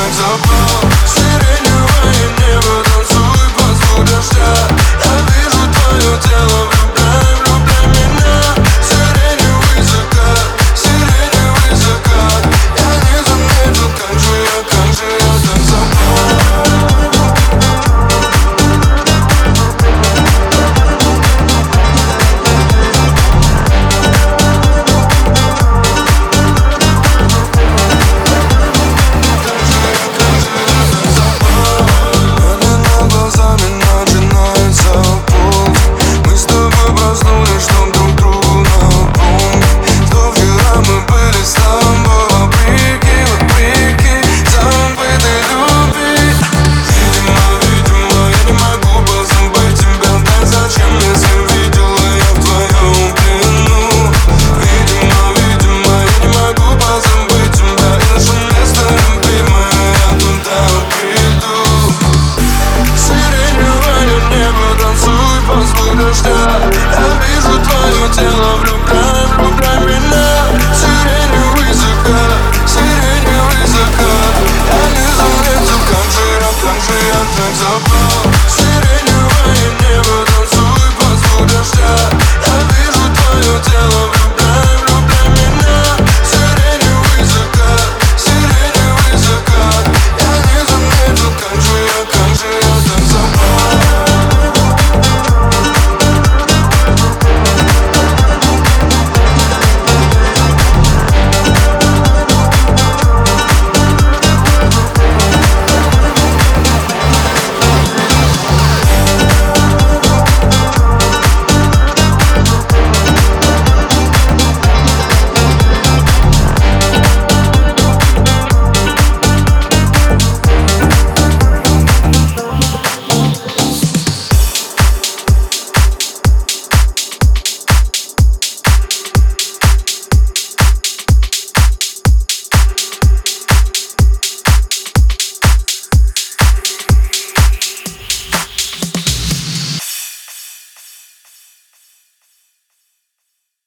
turns out